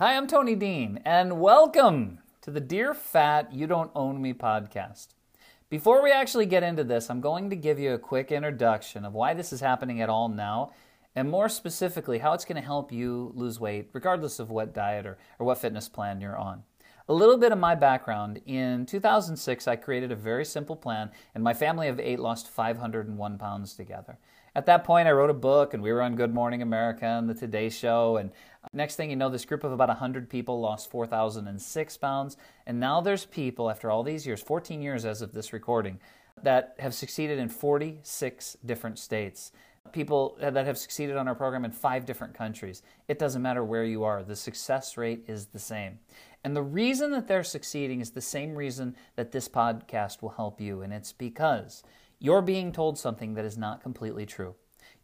Hi, I'm Tony Dean, and welcome to the Dear Fat You Don't Own Me podcast. Before we actually get into this, I'm going to give you a quick introduction of why this is happening at all now, and more specifically, how it's going to help you lose weight, regardless of what diet or, or what fitness plan you're on. A little bit of my background. In 2006, I created a very simple plan, and my family of eight lost 501 pounds together. At that point, I wrote a book, and we were on Good Morning America and the Today Show. And uh, next thing you know, this group of about 100 people lost 4,006 pounds. And now there's people, after all these years, 14 years as of this recording, that have succeeded in 46 different states. People that have succeeded on our program in five different countries. It doesn't matter where you are, the success rate is the same. And the reason that they're succeeding is the same reason that this podcast will help you, and it's because you're being told something that is not completely true.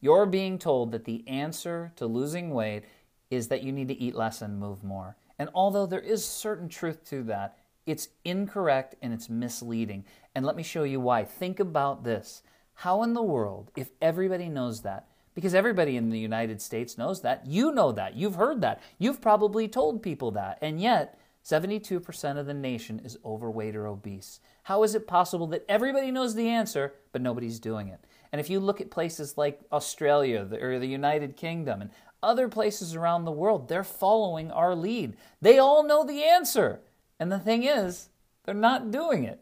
You're being told that the answer to losing weight is that you need to eat less and move more. And although there is certain truth to that, it's incorrect and it's misleading. And let me show you why. Think about this. How in the world, if everybody knows that, because everybody in the United States knows that, you know that, you've heard that, you've probably told people that, and yet 72% of the nation is overweight or obese. How is it possible that everybody knows the answer, but nobody's doing it? And if you look at places like Australia or the United Kingdom and other places around the world, they're following our lead. They all know the answer. And the thing is, they're not doing it.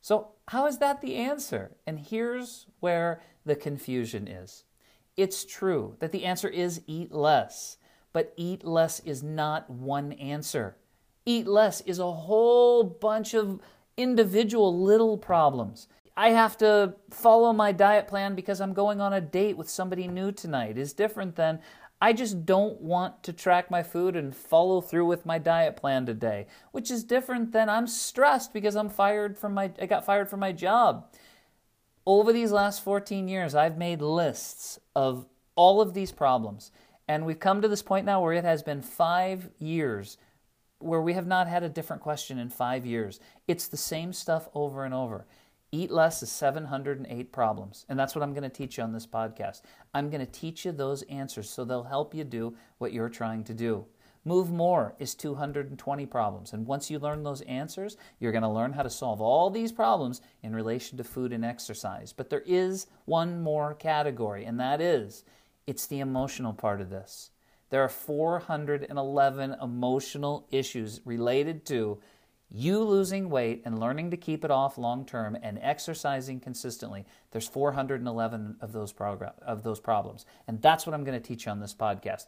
So, how is that the answer? And here's where the confusion is. It's true that the answer is eat less, but eat less is not one answer. Eat less is a whole bunch of individual little problems. I have to follow my diet plan because I'm going on a date with somebody new tonight is different than I just don't want to track my food and follow through with my diet plan today, which is different than I'm stressed because I'm fired from my I got fired from my job. Over these last 14 years, I've made lists of all of these problems, and we've come to this point now where it has been 5 years where we have not had a different question in five years. It's the same stuff over and over. Eat less is 708 problems. And that's what I'm going to teach you on this podcast. I'm going to teach you those answers so they'll help you do what you're trying to do. Move more is 220 problems. And once you learn those answers, you're going to learn how to solve all these problems in relation to food and exercise. But there is one more category, and that is it's the emotional part of this. There are 411 emotional issues related to you losing weight and learning to keep it off long term and exercising consistently. There's 411 of those, progr- of those problems. And that's what I'm going to teach you on this podcast.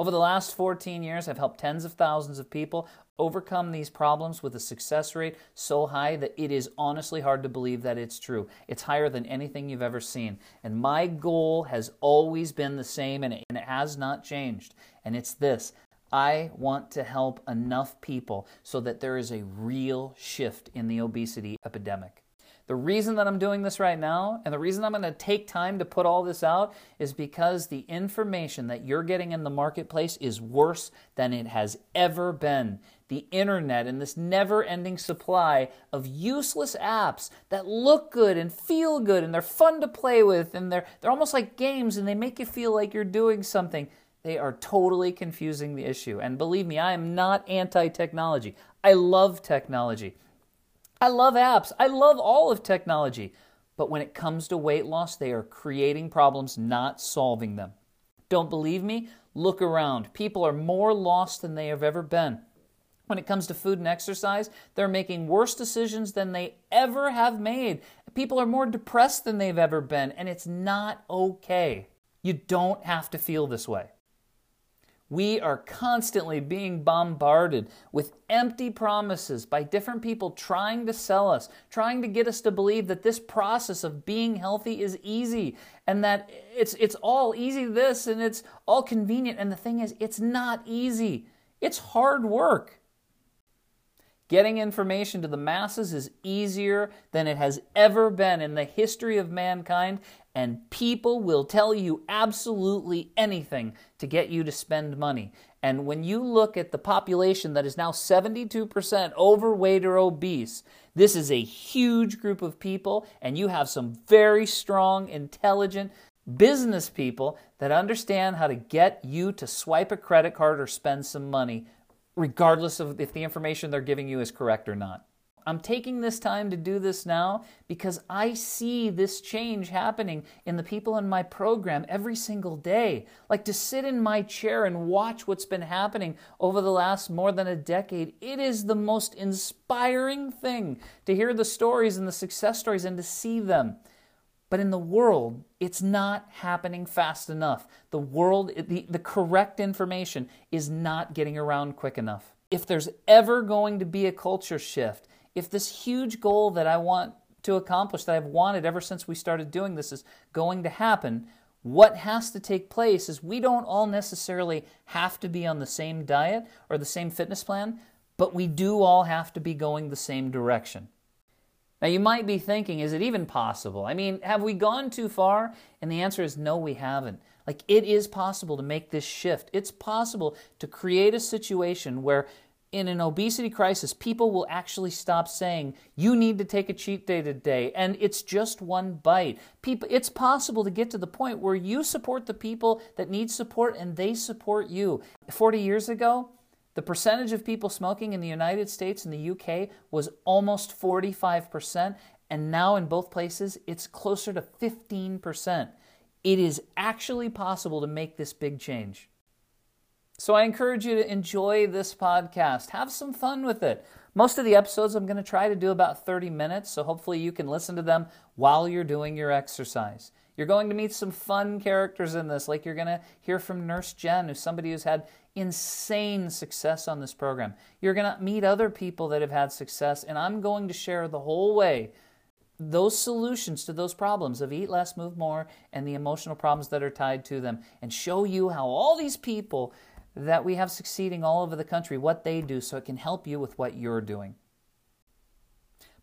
Over the last 14 years, I've helped tens of thousands of people overcome these problems with a success rate so high that it is honestly hard to believe that it's true. It's higher than anything you've ever seen. And my goal has always been the same and it has not changed. And it's this I want to help enough people so that there is a real shift in the obesity epidemic. The reason that I'm doing this right now and the reason I'm going to take time to put all this out is because the information that you're getting in the marketplace is worse than it has ever been. The internet and this never ending supply of useless apps that look good and feel good and they're fun to play with and they're, they're almost like games and they make you feel like you're doing something. They are totally confusing the issue. And believe me, I am not anti technology. I love technology. I love apps. I love all of technology. But when it comes to weight loss, they are creating problems, not solving them. Don't believe me? Look around. People are more lost than they have ever been. When it comes to food and exercise, they're making worse decisions than they ever have made. People are more depressed than they've ever been, and it's not okay. You don't have to feel this way. We are constantly being bombarded with empty promises by different people trying to sell us, trying to get us to believe that this process of being healthy is easy and that it's, it's all easy this and it's all convenient. And the thing is, it's not easy, it's hard work. Getting information to the masses is easier than it has ever been in the history of mankind, and people will tell you absolutely anything to get you to spend money. And when you look at the population that is now 72% overweight or obese, this is a huge group of people, and you have some very strong, intelligent, business people that understand how to get you to swipe a credit card or spend some money, regardless of if the information they're giving you is correct or not. I'm taking this time to do this now because I see this change happening in the people in my program every single day. Like to sit in my chair and watch what's been happening over the last more than a decade, it is the most inspiring thing to hear the stories and the success stories and to see them. But in the world, it's not happening fast enough. The world, the, the correct information is not getting around quick enough. If there's ever going to be a culture shift, if this huge goal that I want to accomplish, that I've wanted ever since we started doing this, is going to happen, what has to take place is we don't all necessarily have to be on the same diet or the same fitness plan, but we do all have to be going the same direction. Now, you might be thinking, is it even possible? I mean, have we gone too far? And the answer is no, we haven't. Like, it is possible to make this shift. It's possible to create a situation where, in an obesity crisis, people will actually stop saying, you need to take a cheat day today, and it's just one bite. People, it's possible to get to the point where you support the people that need support and they support you. 40 years ago, the percentage of people smoking in the United States and the UK was almost 45%, and now in both places it's closer to 15%. It is actually possible to make this big change. So I encourage you to enjoy this podcast. Have some fun with it. Most of the episodes I'm going to try to do about 30 minutes, so hopefully you can listen to them while you're doing your exercise. You're going to meet some fun characters in this, like you're going to hear from Nurse Jen, who's somebody who's had insane success on this program. You're going to meet other people that have had success, and I'm going to share the whole way those solutions to those problems of eat less, move more, and the emotional problems that are tied to them, and show you how all these people that we have succeeding all over the country, what they do, so it can help you with what you're doing.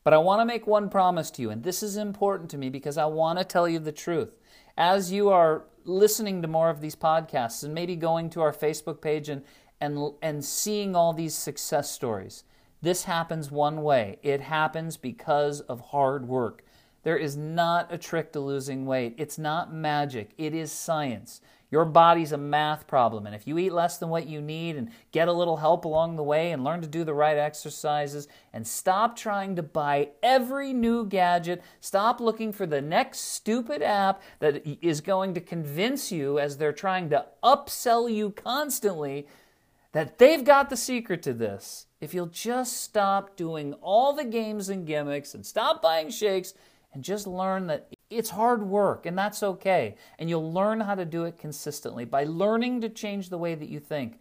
But I want to make one promise to you, and this is important to me because I want to tell you the truth. As you are listening to more of these podcasts and maybe going to our Facebook page and, and, and seeing all these success stories. This happens one way it happens because of hard work. There is not a trick to losing weight, it's not magic, it is science. Your body's a math problem, and if you eat less than what you need and get a little help along the way and learn to do the right exercises and stop trying to buy every new gadget, stop looking for the next stupid app that is going to convince you as they're trying to upsell you constantly that they've got the secret to this. If you'll just stop doing all the games and gimmicks and stop buying shakes and just learn that it's hard work, and that's okay. And you'll learn how to do it consistently by learning to change the way that you think.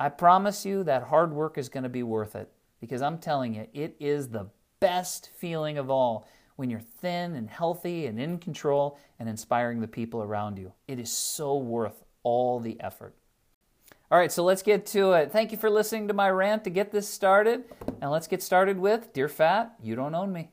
I promise you that hard work is going to be worth it because I'm telling you, it is the best feeling of all when you're thin and healthy and in control and inspiring the people around you. It is so worth all the effort. All right, so let's get to it. Thank you for listening to my rant to get this started. And let's get started with Dear Fat, You Don't Own Me.